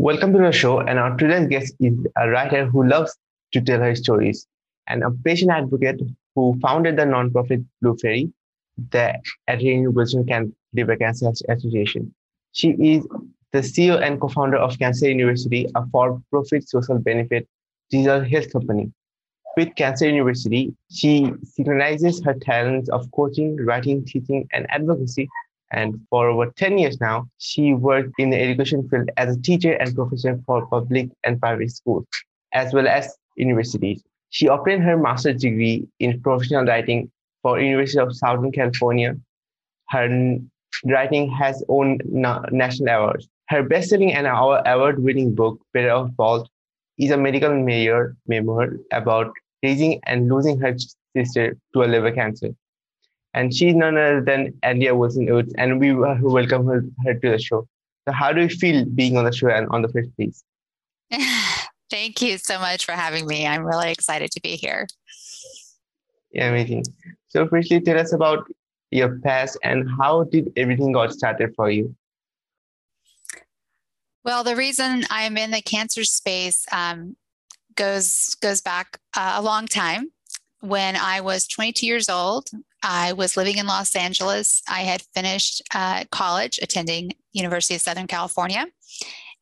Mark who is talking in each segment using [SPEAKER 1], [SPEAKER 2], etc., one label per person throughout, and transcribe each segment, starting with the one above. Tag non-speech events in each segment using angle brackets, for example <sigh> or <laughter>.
[SPEAKER 1] Welcome to the show. And our today's guest is a writer who loves to tell her stories and a patient advocate who founded the nonprofit Blue Faery, the Adrienne Wilson Liver Cancer Association. She is the CEO and co-founder of Cancer University, a for-profit social benefit digital health company. With Cancer University, she synchronizes her talents of coaching, writing, teaching, and advocacy. And for over 10 years now, she worked in the education field as a teacher and professor for public and private schools, as well as universities. She obtained her master's degree in professional writing for University of Southern California. Her writing has won national awards. Her best-selling and award-winning book, Bitter Bald, is a medical memoir about raising and losing her sister to a liver cancer. And she's none other than Andrea Wilson Woods, and we welcome her, her to the show. So, how do you feel being on the show and on the first place? <sighs>
[SPEAKER 2] Thank you so much for having me. I'm really excited to be here.
[SPEAKER 1] Yeah, amazing. So, firstly, tell us about your past and how did everything got started for you?
[SPEAKER 2] Well, the reason I'm in the cancer space um, goes goes back uh, a long time. When I was 22 years old, I was living in Los Angeles. I had finished uh, college, attending University of Southern California,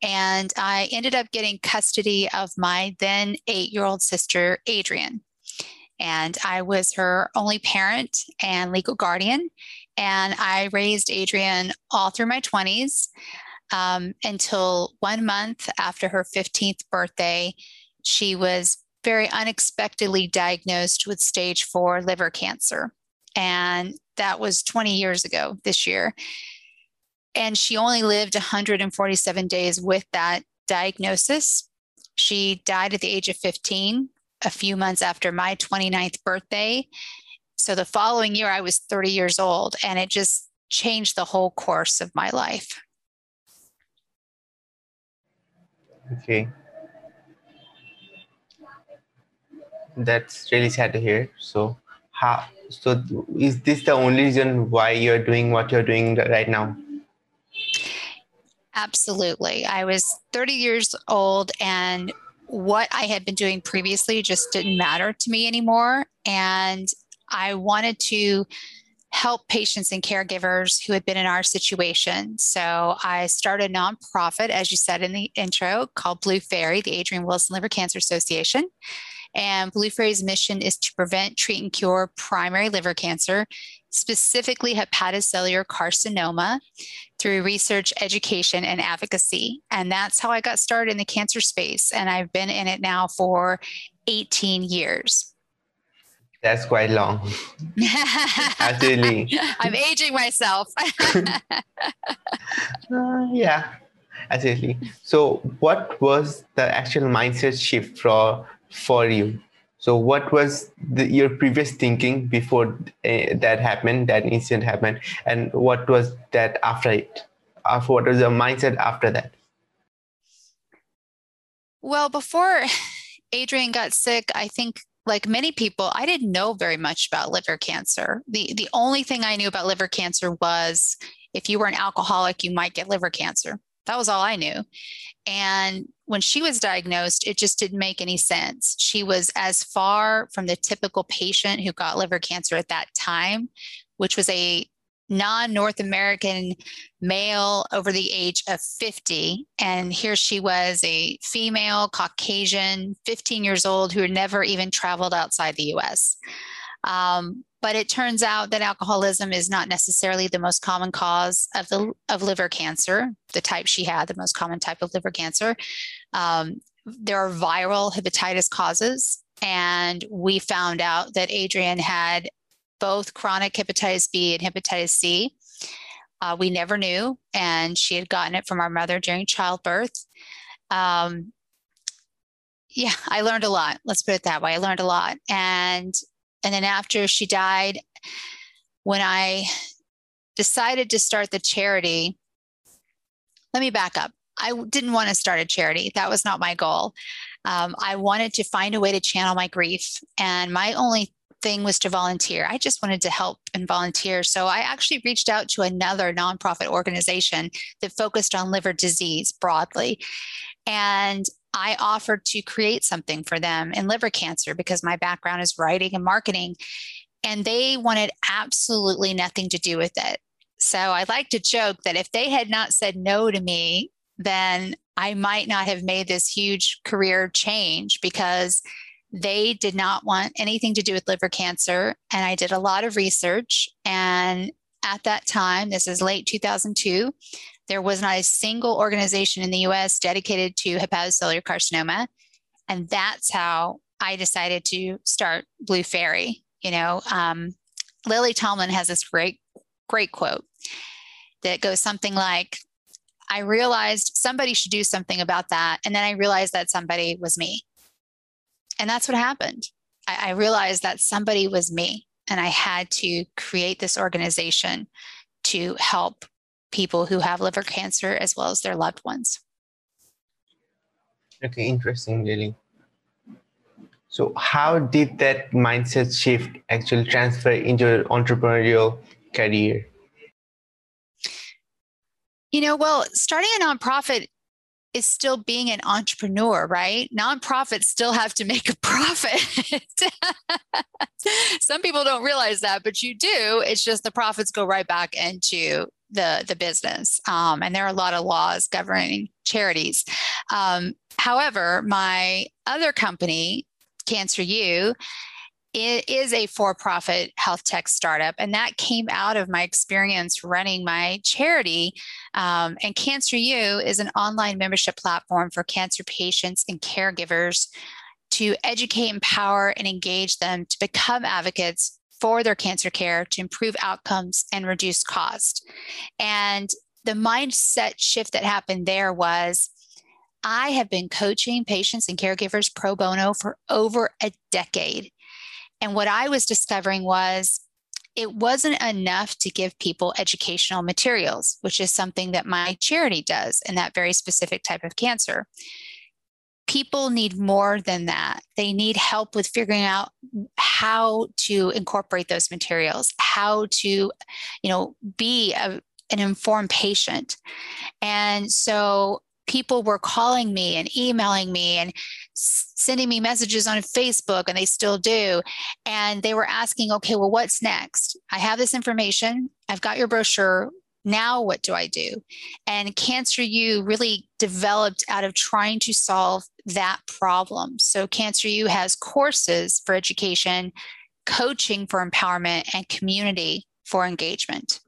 [SPEAKER 2] and I ended up getting custody of my then eight-year-old sister, Adrienne. And I was her only parent and legal guardian. And I raised Adrienne all through my 20s um, until one month after her 15th birthday she was very unexpectedly diagnosed with stage four liver cancer. And that was 20 years ago this year. And she only lived 147 days with that diagnosis. She died at the age of 15, a few months after my 29th birthday. So the following year, I was 30 years old, and it just changed the whole course of my life.
[SPEAKER 1] Okay. that's really sad to hear. So how so is this the only reason why you're doing what you're doing right now?
[SPEAKER 2] Absolutely. I was 30 years old and what I had been doing previously just didn't matter to me anymore. And I wanted to help patients and caregivers who had been in our situation. So I started a nonprofit, as you said in the intro, called Blue Faery, the Adrienne Wilson Liver Cancer Association. And Blue Faery's mission is to prevent, treat, and cure primary liver cancer, specifically hepatocellular carcinoma, through research, education, and advocacy. And that's how I got started in the cancer space. And I've been in it now for 18 years.
[SPEAKER 1] That's quite long. Actually, <laughs>
[SPEAKER 2] I'm aging myself. <laughs>
[SPEAKER 1] uh, yeah, absolutely. So, what was the actual mindset shift for for you. So what was the, your previous thinking before uh, that happened that incident happened and what was that after it? After what was the mindset after that?
[SPEAKER 2] Well before <laughs> Adrienne got sick i think like many people i didn't know very much about liver cancer. The the only thing i knew about liver cancer was if you were an alcoholic you might get liver cancer. That was all i knew. And when she was diagnosed, it just didn't make any sense. She was as far from the typical patient who got liver cancer at that time, which was a non North American male over the age of 50. And here she was, a female, Caucasian, 15 years old, who had never even traveled outside the US. Um, but it turns out that alcoholism is not necessarily the most common cause of the of liver cancer, the type she had, the most common type of liver cancer. Um, there are viral hepatitis causes, and we found out that Adrienne had both chronic hepatitis B and hepatitis C. Uh, we never knew, and she had gotten it from our mother during childbirth. Um, yeah, I learned a lot. Let's put it that way. I learned a lot, and and then after she died, when I decided to start the charity, let me back up. I didn't want to start a charity. That was not my goal. Um, I wanted to find a way to channel my grief. And my only thing was to volunteer. I just wanted to help and volunteer. So I actually reached out to another nonprofit organization that focused on liver disease broadly. And I offered to create something for them in liver cancer because my background is writing and marketing. And they wanted absolutely nothing to do with it. So I like to joke that if they had not said no to me, then I might not have made this huge career change because they did not want anything to do with liver cancer. And I did a lot of research. And at that time, this is late 2002, there was not a single organization in the US dedicated to hepatocellular carcinoma. And that's how I decided to start Blue Faery. You know, um, Lily Tomlin has this great, great quote that goes something like, I realized somebody should do something about that. And then I realized that somebody was me. And that's what happened. I, I realized that somebody was me, and I had to create this organization to help people who have liver cancer as well as their loved ones.
[SPEAKER 1] Okay, interesting, really. So, how did that mindset shift actually transfer into your entrepreneurial career?
[SPEAKER 2] You know, well, starting a nonprofit is still being an entrepreneur, right? Nonprofits still have to make a profit. <laughs> Some people don't realize that, but you do. It's just the profits go right back into the the business, um, and there are a lot of laws governing charities. Um, however, my other company, Cancer U, it is a for profit health tech startup. And that came out of my experience running my charity. Um, and Cancer U is an online membership platform for cancer patients and caregivers to educate, empower, and engage them to become advocates for their cancer care to improve outcomes and reduce cost. And the mindset shift that happened there was I have been coaching patients and caregivers pro bono for over a decade. And what I was discovering was it wasn't enough to give people educational materials, which is something that my charity does in that very specific type of cancer. People need more than that. They need help with figuring out how to incorporate those materials, how to, you know, be a, an informed patient. And so people were calling me and emailing me and sending me messages on Facebook, and they still do. And they were asking, okay, well, what's next? I have this information, I've got your brochure. Now, what do I do? And Cancer U really developed out of trying to solve that problem. So, Cancer U has courses for education, coaching for empowerment, and community for engagement.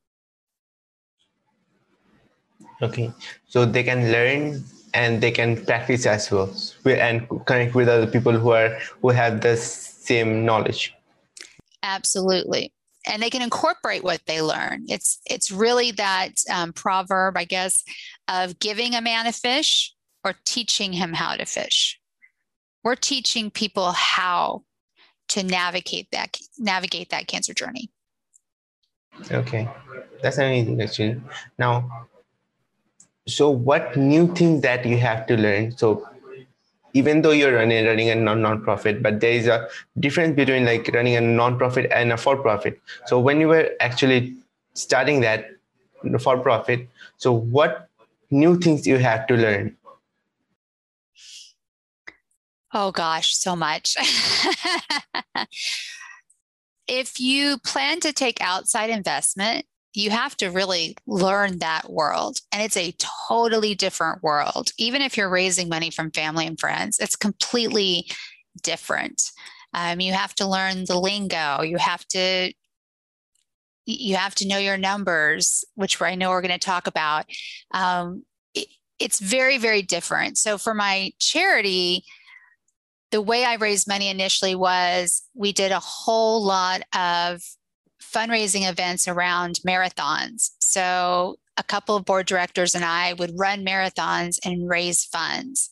[SPEAKER 1] Okay, so they can learn and they can practice as well and connect with other people who are who have the same knowledge.
[SPEAKER 2] Absolutely, and they can incorporate what they learn. It's it's really that um, proverb, I guess, of giving a man a fish or teaching him how to fish. We're teaching people how to navigate that navigate that cancer journey.
[SPEAKER 1] Okay, that's amazing actually. Now, so what new things that you have to learn? So even though you're running running a non nonprofit but there is a difference between like running a nonprofit and a for profit so when you were actually starting that for profit so what new things you have to learn?
[SPEAKER 2] Oh gosh so much. <laughs> If you plan to take outside investment you have to really learn that world. And it's a totally different world. Even if you're raising money from family and friends, it's completely different. Um, you have to learn the lingo. You have to you have to know your numbers, which I know we're going to talk about. Um, it, it's very, very different. So for my charity, the way I raised money initially was we did a whole lot of fundraising events around marathons. So a couple of board directors and I would run marathons and raise funds.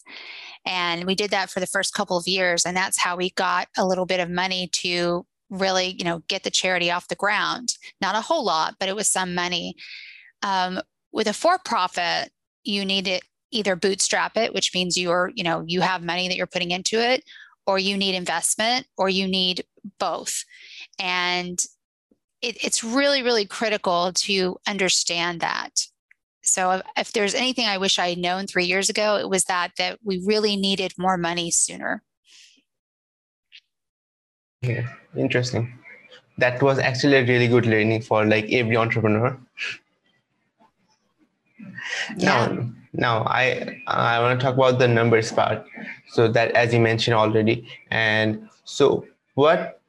[SPEAKER 2] And we did that for the first couple of years. And that's how we got a little bit of money to really, you know, get the charity off the ground. Not a whole lot, but it was some money. Um, with a for-profit, you need to either bootstrap it, which means you're, you know, you have money that you're putting into it, or you need investment, or you need both. And it, it's really, really critical to understand that. So if there's anything I wish I had known three years ago, it was that that we really needed more money sooner.
[SPEAKER 1] Yeah, interesting. That was actually a really good learning for like every entrepreneur. Yeah. Now, now I I want to talk about the numbers part. So that as you mentioned already, and so what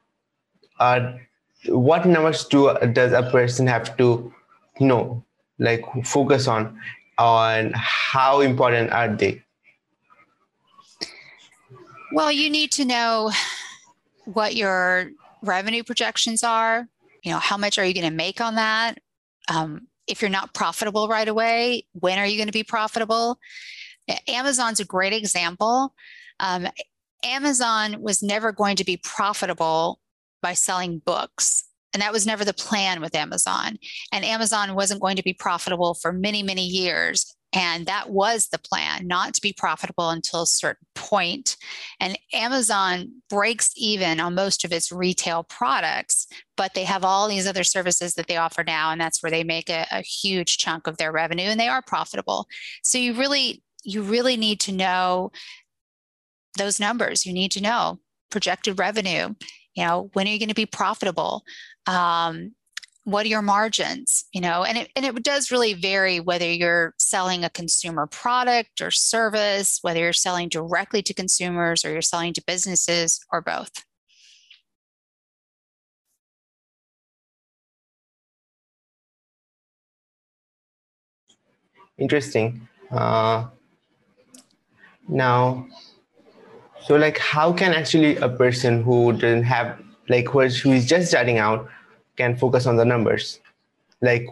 [SPEAKER 1] are what numbers do does a person have to know like focus on on how important are they?
[SPEAKER 2] Well you need to know what your revenue projections are. You know how much are you going to make on that? Um, if you're not profitable right away when are you going to be profitable? Amazon's a great example. Um, amazon was never going to be profitable by selling books and that was never the plan with Amazon. And Amazon wasn't going to be profitable for many, many years. And that was the plan, not to be profitable until a certain point. And Amazon breaks even on most of its retail products, but they have all these other services that they offer now. And that's where they make a, a huge chunk of their revenue and they are profitable. So you really, you really need to know those numbers. You need to know projected revenue you know when are you going to be profitable? Um, what are your margins you know? And it, and it does really vary whether you're selling a consumer product or service whether you're selling directly to consumers or you're selling to businesses or both.
[SPEAKER 1] Interesting. Uh, now so like how can actually a person who doesn't have like who is, who is just starting out can focus on the numbers? Like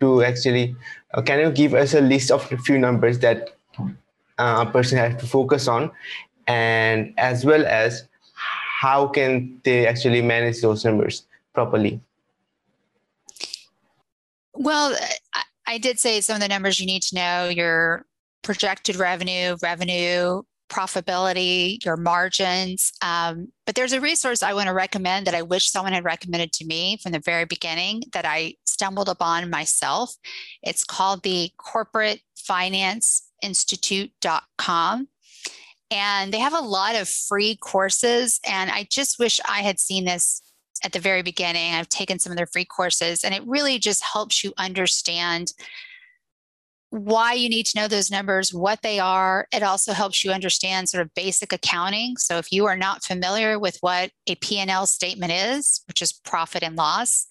[SPEAKER 1] to actually, uh, can you give us a list of a few numbers that uh, a person has to focus on, and as well as how can they actually manage those numbers properly?
[SPEAKER 2] Well, I did say some of the numbers you need to know your projected revenue, revenue profitability, your margins. Um, but there's a resource I want to recommend that I wish someone had recommended to me from the very beginning that I stumbled upon myself. It's called the Corporate Finance Institute.com. And they have a lot of free courses. And I just wish I had seen this at the very beginning. I've taken some of their free courses, and it really just helps you understand why you need to know those numbers, what they are. It also helps you understand sort of basic accounting. So if you are not familiar with what a P&L statement is, which is profit and loss,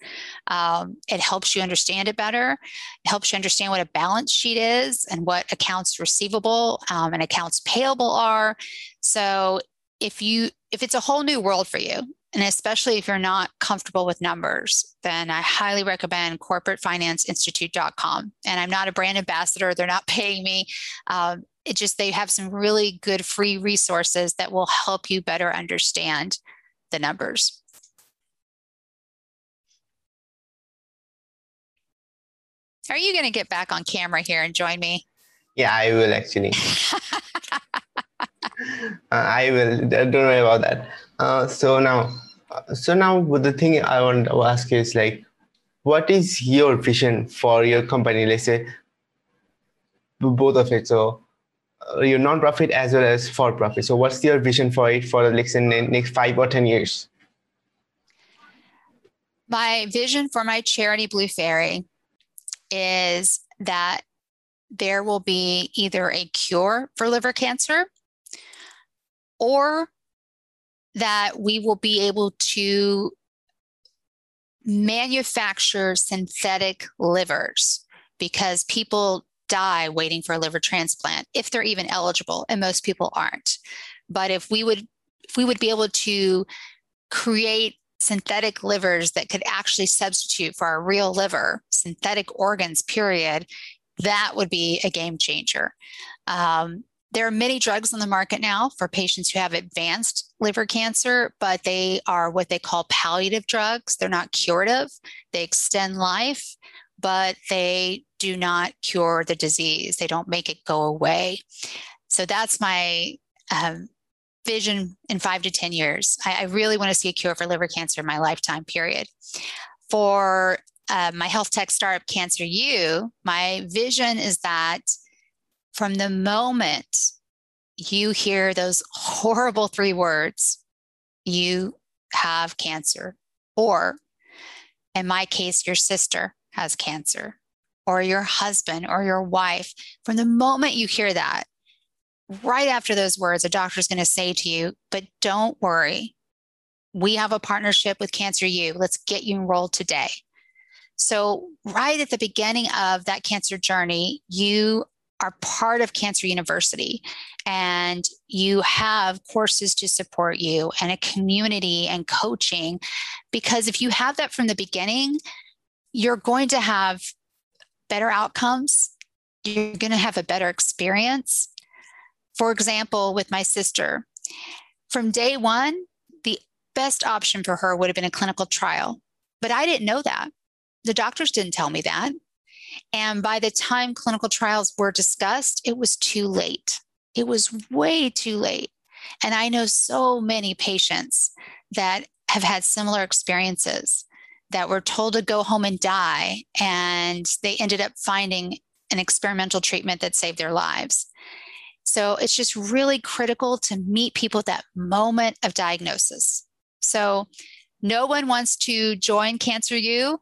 [SPEAKER 2] um, it helps you understand it better. It helps you understand what a balance sheet is and what accounts receivable um, and accounts payable are. So if you if it's a whole new world for you and especially if you're not comfortable with numbers, then I highly recommend corporatefinanceinstitute.com. And I'm not a brand ambassador, they're not <laughs> paying me. Um, it just, they have some really good free resources that will help you better understand the numbers. Are you going to get back on camera here and join me?
[SPEAKER 1] Yeah, I will actually. <laughs> uh, I will. Don't worry about that. Uh, so now, so now the thing I want to ask you is like, what is your vision for your company? Let's say both of it. So uh, your non-profit as well as for profit. So what's your vision for it for like the next five or ten years?
[SPEAKER 2] My vision for my charity Blue Faery is that there will be either a cure for liver cancer or that we will be able to manufacture synthetic livers because people die waiting for a liver transplant if they're even eligible and most people aren't. But if we would if we would be able to create synthetic livers that could actually substitute for our real liver synthetic organs period that would be a game changer. Um, there are many drugs on the market now for patients who have advanced liver cancer, but they are what they call palliative drugs. They're not curative, they extend life, but they do not cure the disease, they don't make it go away. So that's my um, vision in five to 10 years. I, I really want to see a cure for liver cancer in my lifetime, period. For uh, my health tech startup, Cancer U, my vision is that from the moment you hear those horrible three words, you have cancer, or in my case, your sister has cancer, or your husband or your wife, from the moment you hear that, right after those words, a doctor is going to say to you, but don't worry. We have a partnership with Cancer U. Let's get you enrolled today. So, right at the beginning of that cancer journey, you are part of Cancer University and you have courses to support you and a community and coaching. Because if you have that from the beginning, you're going to have better outcomes. You're going to have a better experience. For example, with my sister, from day one, the best option for her would have been a clinical trial. But I didn't know that. The doctors didn't tell me that. And by the time clinical trials were discussed, it was too late. It was way too late. And I know so many patients that have had similar experiences that were told to go home and die, and they ended up finding an experimental treatment that saved their lives. So it's just really critical to meet people at that moment of diagnosis. So no one wants to join Cancer U,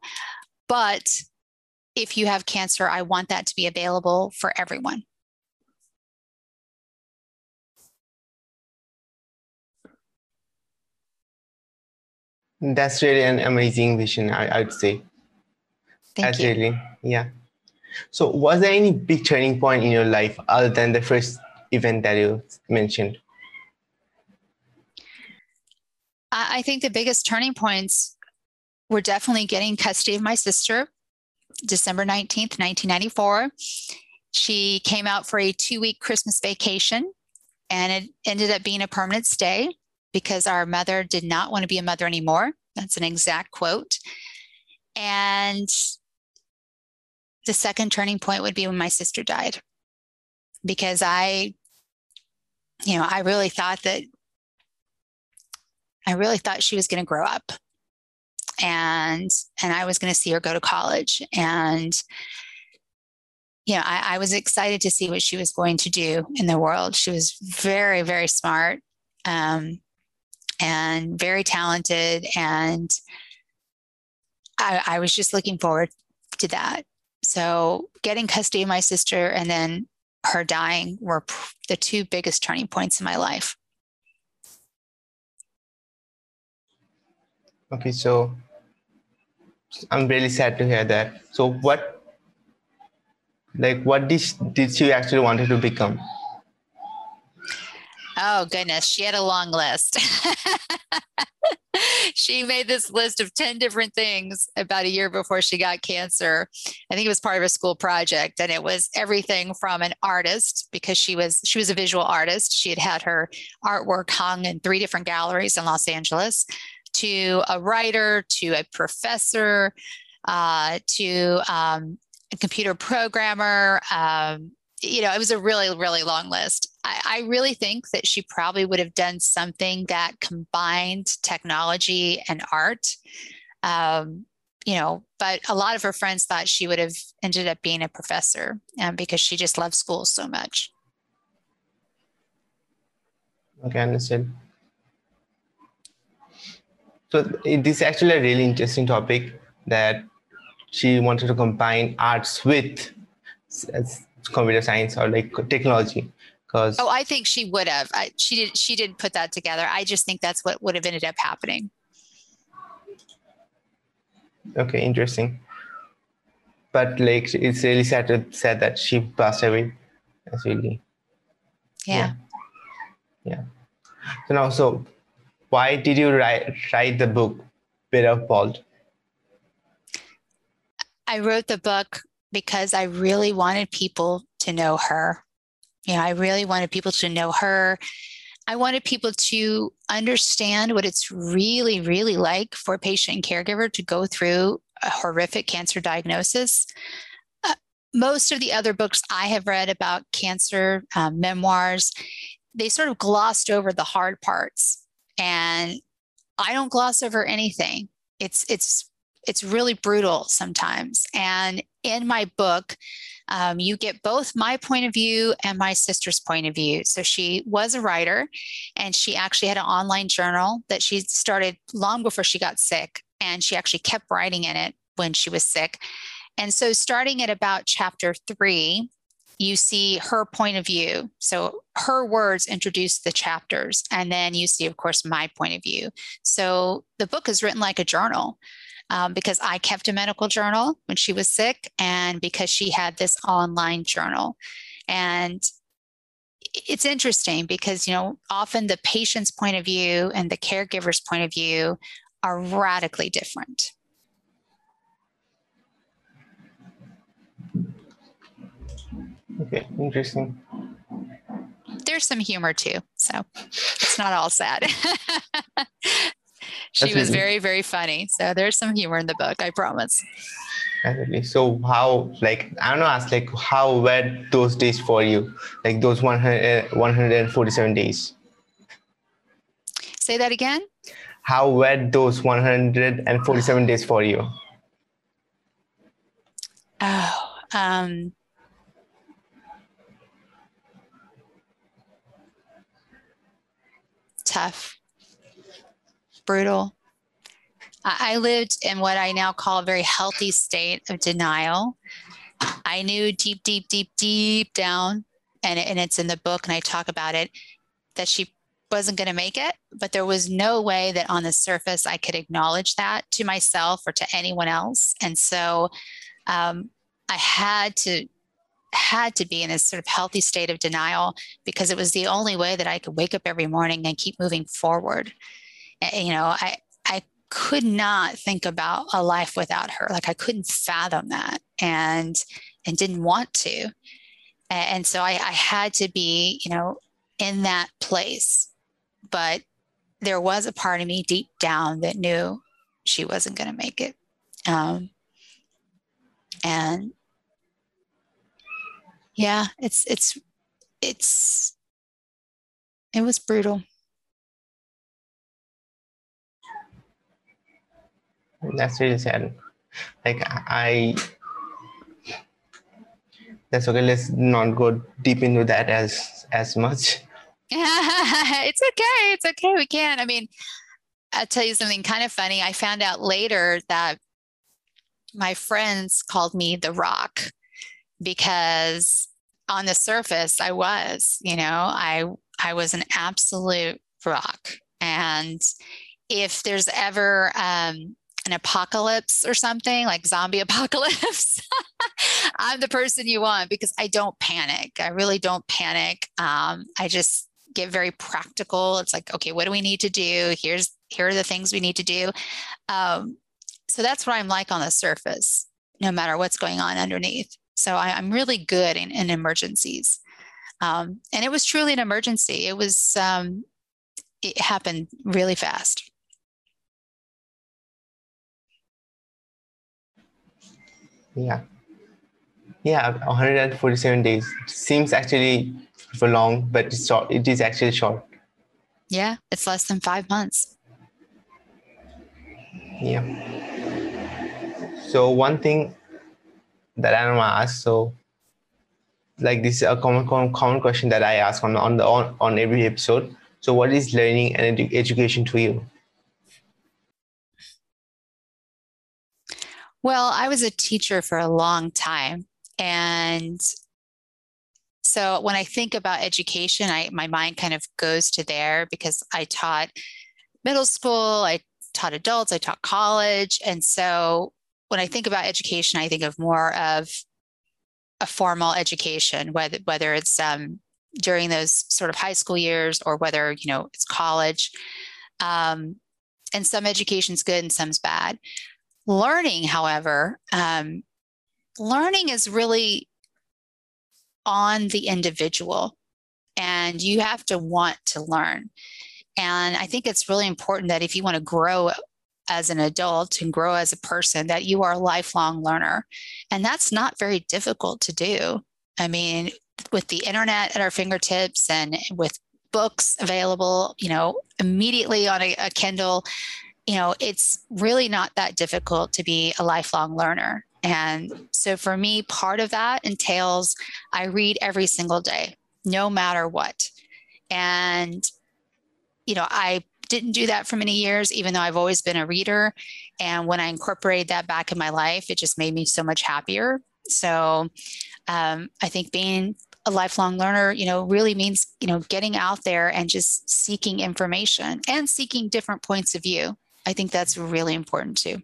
[SPEAKER 2] but if you have cancer, I want that to be available for everyone.
[SPEAKER 1] That's really an amazing vision, I, would say.
[SPEAKER 2] Thank
[SPEAKER 1] That's
[SPEAKER 2] you.
[SPEAKER 1] really, yeah. So, was there any big turning point in your life other than the first event that you mentioned?
[SPEAKER 2] I think the biggest turning points were definitely getting custody of my sister, December 19th, 1994. She came out for a two week Christmas vacation and it ended up being a permanent stay because our mother did not want to be a mother anymore. That's an exact quote. And the second turning point would be when my sister died because I, you know, I really thought that I really thought she was going to grow up and and I was going to see her go to college. And you know I, I was excited to see what she was going to do in the world. She was very very smart um, and very talented and I, I was just looking forward to that. So getting custody of my sister and then her dying were the two biggest turning points in my life
[SPEAKER 1] Okay, so I'm really sad to hear that. So what like what did she, did she actually wanted to become?
[SPEAKER 2] Oh goodness, she had a long list. <laughs> she made this list of 10 different things about a year before she got cancer. I think it was part of a school project and it was everything from an artist because she was she was a visual artist. She had had her artwork hung in three different galleries in Los Angeles to a writer, to a professor, uh, to um, a computer programmer. Um, you know, it was a really, really long list. I, I, really think that she probably would have done something that combined technology and art. Um, you know, but a lot of her friends thought she would have ended up being a professor um, because she just loved school so much.
[SPEAKER 1] Okay, understood. So it is actually a really interesting topic that she wanted to combine arts with computer science or like technology. Because
[SPEAKER 2] oh, I think she would have. I, she did. She did put that together. I just think that's what would have ended up happening.
[SPEAKER 1] Okay, interesting. But like, it's really sad to sad that she passed away. That's really.
[SPEAKER 2] Yeah.
[SPEAKER 1] Yeah. yeah. So now, so why did you write, write the book Bitter Bald?
[SPEAKER 2] I wrote the book because I really wanted people to know her. You know, I really wanted people to know her. I wanted people to understand what it's really, really like for a patient and caregiver to go through a horrific cancer diagnosis. Uh, most of the other books I have read about cancer um, memoirs, they sort of glossed over the hard parts. And I don't gloss over anything. It's it's it's really brutal sometimes. And in my book, um, you get both my point of view and my sister's point of view. So she was a writer and she actually had an online journal that she started long before she got sick. And she actually kept writing in it when she was sick. And so, starting at about chapter three, you see her point of view. So her words introduce the chapters. And then you see, of course, my point of view. So the book is written like a journal. Um, because I kept a medical journal when she was sick, and because she had this online journal. And it's interesting because, you know, often the patient's point of view and the caregiver's point of view are radically different.
[SPEAKER 1] Okay, interesting.
[SPEAKER 2] There's some humor too, so it's not all sad. <laughs> she That's was very, very funny. So there's some humor in the book, I promise.
[SPEAKER 1] Definitely. So how, like, I don't know, ask, like, how were those days for you? Like those 100, 147 days?
[SPEAKER 2] Say that again?
[SPEAKER 1] How were those 147 days for you?
[SPEAKER 2] Oh, um, tough, brutal. I lived in what I now call a very healthy state of denial. I knew deep, deep, deep, deep down, and, and it's in the book, and I talk about it, that she wasn't going to make it, but there was no way that on the surface I could acknowledge that to myself or to anyone else. And so um, I had to had to be in this sort of healthy state of denial because it was the only way that I could wake up every morning and keep moving forward. You know, I I could not think about a life without her. Like I couldn't fathom that and and didn't want to. And so I, I had to be, you know, in that place. But there was a part of me deep down that knew she wasn't going to make it. Um, and yeah, it's it's it's it was brutal.
[SPEAKER 1] That's really sad. Like I that's okay. Let's not go deep into that as as much. <laughs>
[SPEAKER 2] it's okay. It's okay. We can. I mean, I'll tell you something kind of funny. I found out later that my friends called me the rock because on the surface I was, you know, I I was an absolute rock. And if there's ever um, an apocalypse or something like zombie <laughs> apocalypse, <laughs> I'm the person you want because I don't panic. I really don't panic. Um, I just get very practical. It's like, okay, what do we need to do? Here's here are the things we need to do. Um, so that's what I'm like on the surface, no matter what's going on underneath. So I, am really good in, in emergencies. Um, and it was truly an emergency. It was, um, it happened really fast.
[SPEAKER 1] Yeah. Yeah, 147 days seems actually for long, but it's short. It is actually short.
[SPEAKER 2] Yeah, it's less than five months.
[SPEAKER 1] Yeah. So one thing that I want to ask. So, like this is a common, common common question that I ask on on the on, on every episode. So, what is learning and edu- education to you?
[SPEAKER 2] Well, I was a teacher for a long time, and so when I think about education, I my mind kind of goes to there because I taught middle school, I taught adults, I taught college, and so when I think about education, I think of more of a formal education, whether whether it's um, during those sort of high school years or whether you know it's college. Um, and some education's good and some's bad. Learning, however, um, learning is really on the individual, and you have to want to learn. And I think it's really important that if you want to grow as an adult and grow as a person that you are a lifelong learner. And that's not very difficult to do. I mean, with the internet at our fingertips and with books available, you know, immediately on a, a Kindle. You know, it's really not that difficult to be a lifelong learner. And so for me, part of that entails I read every single day, no matter what. And, you know, I didn't do that for many years, even though I've always been a reader. And when I incorporated that back in my life, it just made me so much happier. So um, I think being a lifelong learner, you know, really means, you know, getting out there and just seeking information and seeking different points of view. I think that's really important too.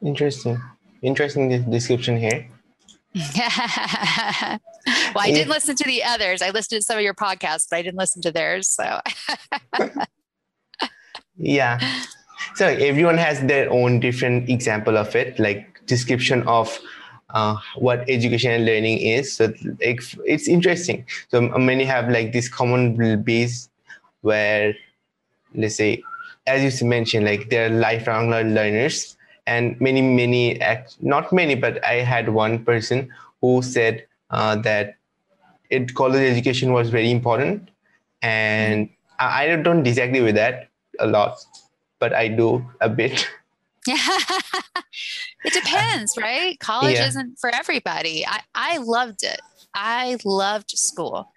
[SPEAKER 1] Interesting. Interesting description here. <laughs>
[SPEAKER 2] well, I didn't listen to the others. I listened to some of your podcasts, but I didn't listen to theirs. So, <laughs>
[SPEAKER 1] yeah. So everyone has their own different example of it, like description of uh, what education and learning is. So it's interesting. So many have like this common base where, let's say, as you mentioned, like they're lifelong learners and many many not many but i had one person who said uh, that it college education was very important and I, I don't disagree with that a lot but i do a bit. <laughs> <laughs>
[SPEAKER 2] It depends right? College yeah. isn't for everybody. I, I loved it. I loved school.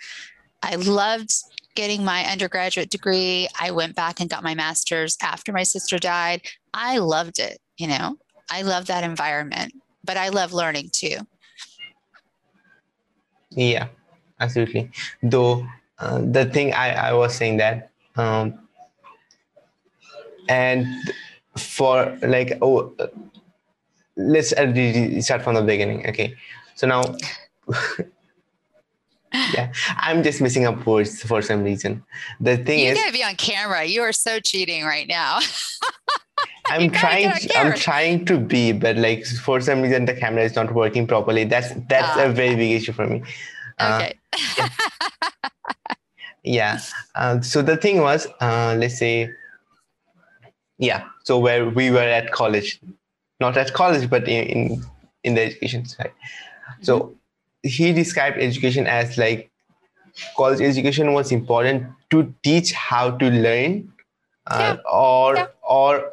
[SPEAKER 2] I loved getting my undergraduate degree. I went back and got my master's after my sister died. I loved it you know? I love that environment but i love learning too.
[SPEAKER 1] Yeah absolutely. Though uh, the thing I, I was saying that um, and for like oh uh, let's start from the beginning okay? So now <laughs> yeah i'm just missing up words for some reason. The thing
[SPEAKER 2] you
[SPEAKER 1] is
[SPEAKER 2] you gotta be on camera. You are so cheating right now <laughs> <laughs>
[SPEAKER 1] I'm trying. I'm trying to be, but like for some reason the camera is not working properly. That's that's uh, a very big issue for me.
[SPEAKER 2] Uh, okay.
[SPEAKER 1] Uh, <laughs> yeah. yeah. <laughs> Uh, so the thing was, uh, let's say, yeah. So where we were at college, not at college, but in in, in the education side. So mm-hmm. he described education as like college education was important to teach how to learn uh, yeah. or yeah. or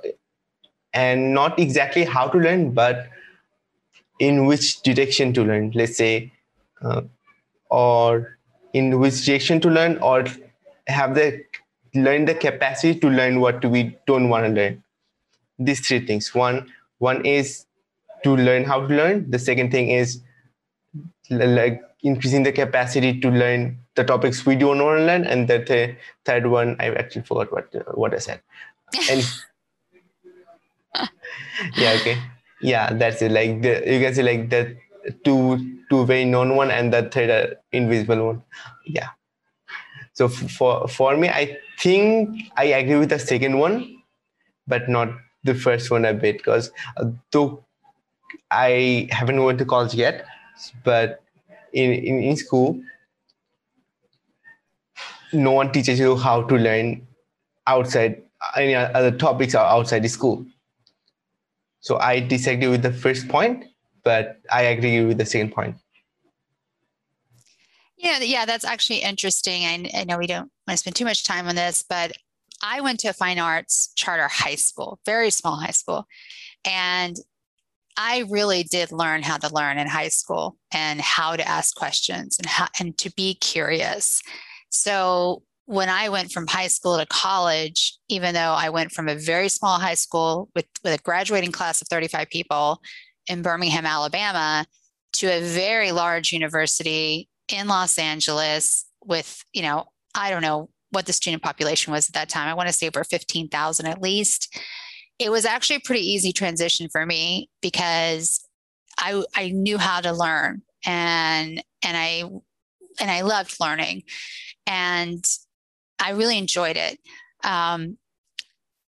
[SPEAKER 1] and not exactly how to learn, but in which direction to learn. Let's say, uh, or in which direction to learn, or have the learn the capacity to learn what we don't want to learn. These three things. One, one is to learn how to learn. The second thing is like increasing the capacity to learn the topics we don't want to learn and the th- third one i actually forgot what what i said and yeah okay. Yeah that's it. Like the you can say like the two two very known one and the third uh, invisible one. Yeah. So for for me i think i agree with the second one but not the first one a bit because uh, though i haven't went to college yet but in, in in school no one teaches you how to learn outside any other topics outside the school so I disagree with the first point, but I agree with the second point.
[SPEAKER 2] Yeah, yeah, that's actually interesting. I, I know we don't want to spend too much time on this, but I went to a fine arts charter high school, very small high school. And I really did learn how to learn in high school and how to ask questions and how and to be curious. So when I went from high school to college, even though I went from a very small high school with, with a graduating class of 35 people in Birmingham, Alabama, to a very large university in Los Angeles with, you know, I don't know what the student population was at that time. I want to say over 15,000 at least. It was actually a pretty easy transition for me because I, I knew how to learn and and I and I loved learning. And I really enjoyed it. Um,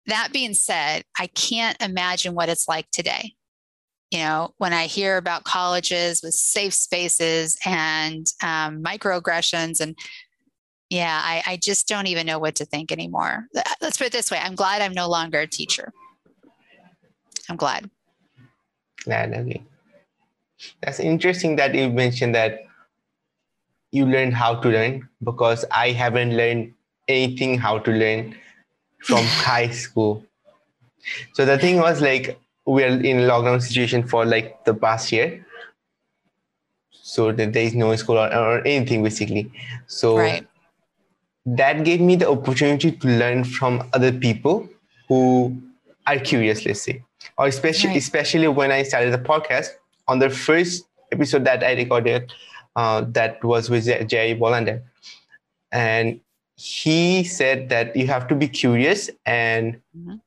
[SPEAKER 2] that being said, I can't imagine what it's like today. You know, when I hear about colleges with safe spaces and um, microaggressions, and yeah, I, I just don't even know what to think anymore. Let's put it this way I'm glad I'm no longer a teacher. I'm glad.
[SPEAKER 1] Glad, okay. That's interesting that you mentioned that you learned how to learn because I haven't learned anything how to learn from <laughs> high school. So the thing was like we're in lockdown situation for like the past year. So that there is no school or, or anything basically. So
[SPEAKER 2] Right.
[SPEAKER 1] that gave me the opportunity to learn from other people who are curious, let's say. Or especially
[SPEAKER 2] Right.
[SPEAKER 1] especially when I started the podcast on the first episode that I recorded, uh, that was with Jerry Bolander. And he said that you have to be curious and
[SPEAKER 2] Mhm.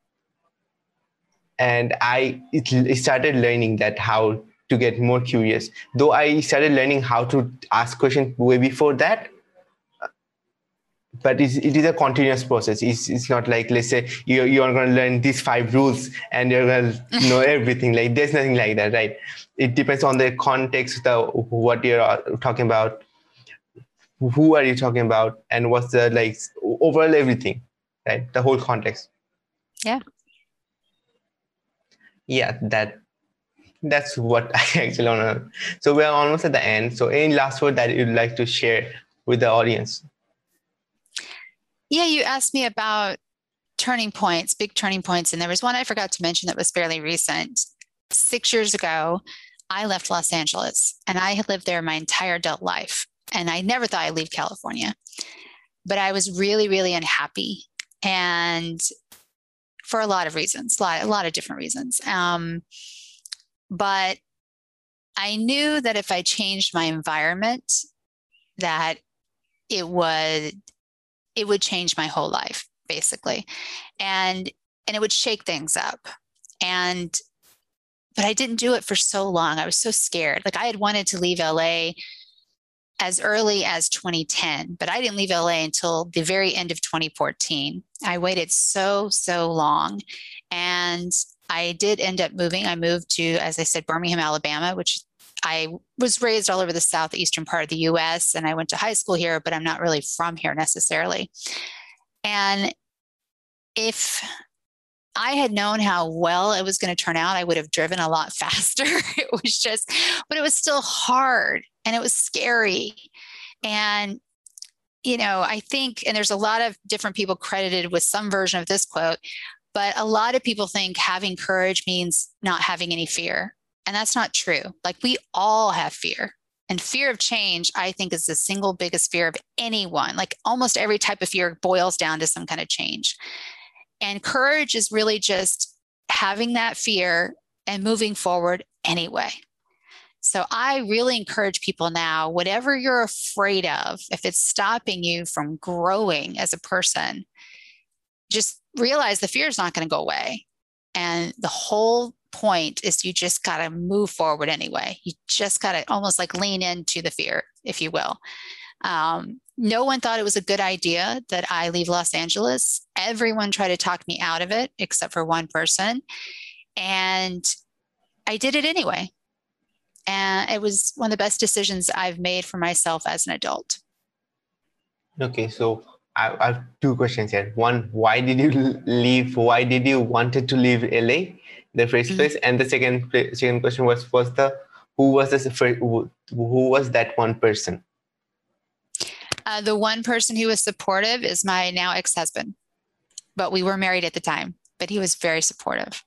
[SPEAKER 1] and I it, it started learning that how to get more curious. Though I started learning how to ask questions way before that, but it's, it is a continuous process. It's, it's not like let's say you're you're going to learn these five rules and you're going <laughs> to know everything. Like there's nothing like that, right? It depends on the context, the what you're uh, talking about, who are you talking about, and what's the like overall everything, right? The whole context.
[SPEAKER 2] Yeah.
[SPEAKER 1] Yeah, that that's what <laughs> I actually want to. So we're almost at the end. So any last word that you'd like to share with the audience?
[SPEAKER 2] Yeah, you asked me about turning points, big turning points. And there was one I forgot to mention that was fairly recent. Six years ago, I left Los Angeles and I had lived there my entire adult life. And I never thought I'd leave California. But I was really, really unhappy. And for a lot of reasons, a lot, a lot of different reasons. Um, but I knew that if I changed my environment, that it would it would change my whole life basically and and it would shake things up and but i didn't do it for so long i was so scared like i had wanted to leave la as early as 2010 but i didn't leave la until the very end of 2014 i waited so so long and i did end up moving i moved to as i said birmingham alabama which I was raised all over the southeastern part of the US and I went to high school here, but I'm not really from here necessarily. And if I had known how well it was going to turn out, I would have driven a lot <laughs> faster. it was just, but it was still hard and it was scary. And, you know, I think, and there's a lot of different people credited with some version of this quote, but a lot of people think having courage means not having any fear. And that's not true. Like we all have fear. And fear of change, I think, is the single biggest fear of anyone. Like almost every type of fear boils down to some kind of change. And courage is really just having that fear and moving forward anyway. So I really encourage people now, whatever you're afraid of, if it's stopping you from growing as a person, just realize the fear is not going to go away. And the whole point is you just got to move forward anyway. You just got to almost like lean into the fear, if you will. Um, no one thought it was a good idea that I leave Los Angeles. Everyone tried to talk me out of it, except for one person. And I did it anyway. And it was one of the best decisions I've made for myself as an adult.
[SPEAKER 1] Okay, so I, I have two questions here. One, why did you leave? Why did you wanted to leave LA? the 1st
[SPEAKER 2] Mhm.
[SPEAKER 1] place and the second second question was was the who was this who was that one person
[SPEAKER 2] Uh, the one person who was supportive is my now ex husband, but we were married at the time, but he was very supportive.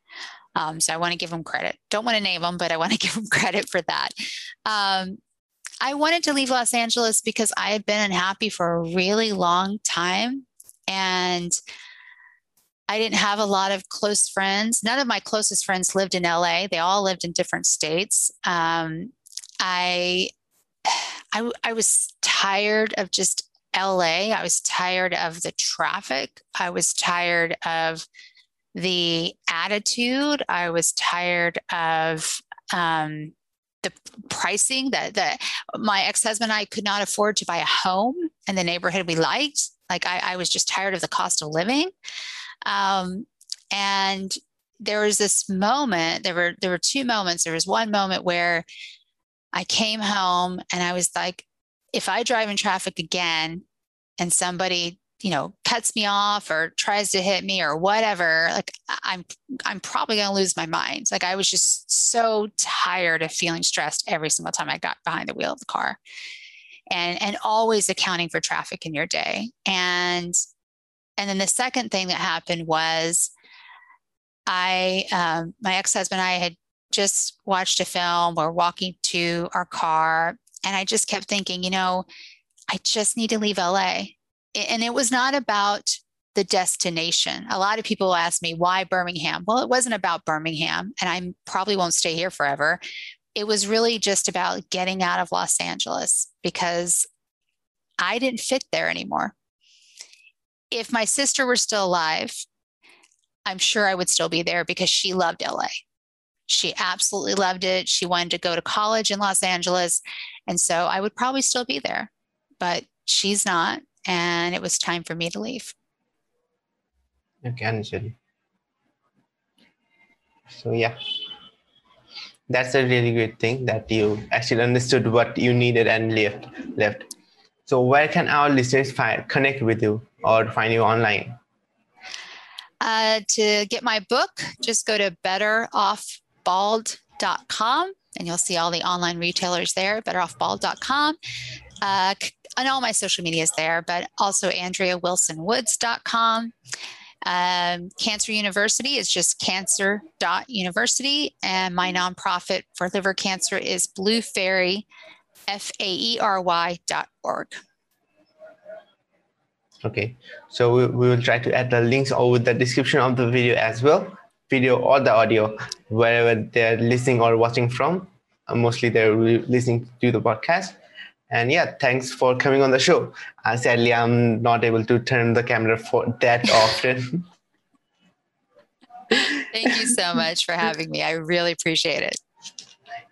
[SPEAKER 2] Um, so I want to give him credit. Don't want to name him, but I want to <laughs> give him credit for that. Um, I wanted to leave Los Angeles because I had been unhappy for a really long time. And I didn't have a lot of close friends. None of my closest friends lived in LA. They all lived in different states. Um, I, I, I was tired of just LA. I was tired of the traffic. I was tired of the attitude. I was tired of um, the pricing that that my ex-husband and I could not afford to buy a home in the neighborhood we liked. Like I, I was just tired of the cost of living. Um, and there was this moment, there were there were two moments. There was one moment where I came home and I was like, if I drive in traffic again and somebody you know cuts me off or tries to hit me or whatever like i'm i'm probably to lose my mind. Like i was just so tired of feeling stressed every single time i got behind the wheel of the car and and always accounting for traffic in your day. And and then the second thing that happened was i um, my ex-husband and i had just watched a film we're walking to our car and i just kept thinking you know i just need to leave la and it was not about the destination. A lot of people ask me, why Birmingham? Well, it wasn't about Birmingham, and I probably won't stay here forever. It was really just about getting out of Los Angeles because I didn't fit there anymore. If my sister were still alive, I'm sure I would still be there because she loved LA. She absolutely loved it. She wanted to go to college in Los Angeles. And so I would probably still be there, but she's not. And it was time for me to leave.
[SPEAKER 1] Okay, understood. So yeah, that's a really great thing that you actually understood what you needed and left. Left. So where can our listeners find connect with you or find you online?
[SPEAKER 2] Uh, to get my book, just go to betteroffbald.com and you'll see all the online retailers there, betteroffbald.com. Uh, and all my social media is there, but also AndreaWilsonWoods.com. Um, Cancer University is just cancer.university. And my nonprofit for liver cancer is Blue Faery, F A E R Y dot org.
[SPEAKER 1] Okay, so we, we will try to add the links over the description of the video as well, video or the audio, wherever they're listening or watching from. Uh, mostly they're listening to the podcast. And yeah, thanks for coming on the show. Uh, sadly, I'm not able to turn the camera for that often. <laughs>
[SPEAKER 2] thank you so much for having me. I really appreciate it.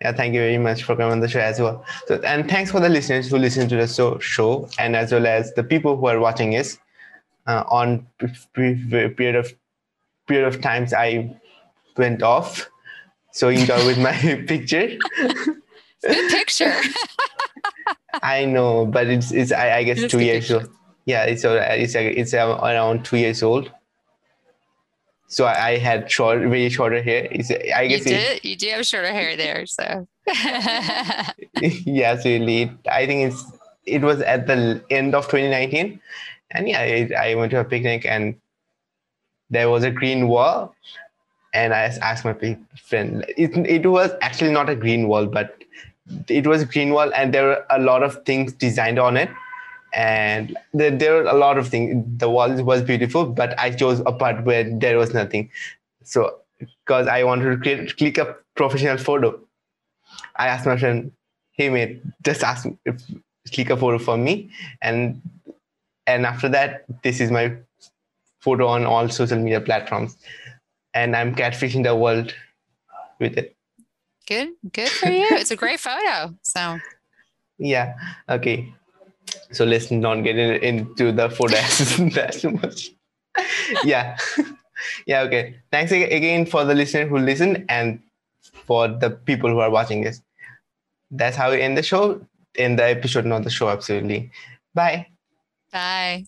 [SPEAKER 1] Yeah, thank you very much for coming on the show as well. So, and thanks for the listeners who listen to the show, show and as well as the people who are watching us uh, on period of period of times I went off. So enjoy with my <laughs> picture.
[SPEAKER 2] Good picture. <laughs>
[SPEAKER 1] I know, but it's it's I, I guess two years old. Yeah, it's it's it's around two years old. So I, I had short, very shorter hair. It's, I guess
[SPEAKER 2] you did. you do have shorter hair there, so. <laughs>
[SPEAKER 1] yes, really. I think it's it was at the end of 2019, and yeah, I, I went to a picnic and there was a green wall, and I asked my friend. It it was actually not a green wall, but it was a green wall and there were a lot of things designed on it and there, there were a lot of things the wall was beautiful but i chose a part where there was nothing so because i wanted to create, click a professional photo i asked my friend hey mate just ask if click a photo for me and and after that this is my photo on all social media platforms and i'm catfishing the world with it
[SPEAKER 2] Good, good for you. it's a great photo. So,
[SPEAKER 1] yeah. Okay. So let's not get in, into the photos <laughs> that much. yeah. <laughs> yeah. Okay. Thanks again for the listener who listened and for the people who are watching this. That's how we end the show. In the episode, not the show. Absolutely. Bye.
[SPEAKER 2] Bye.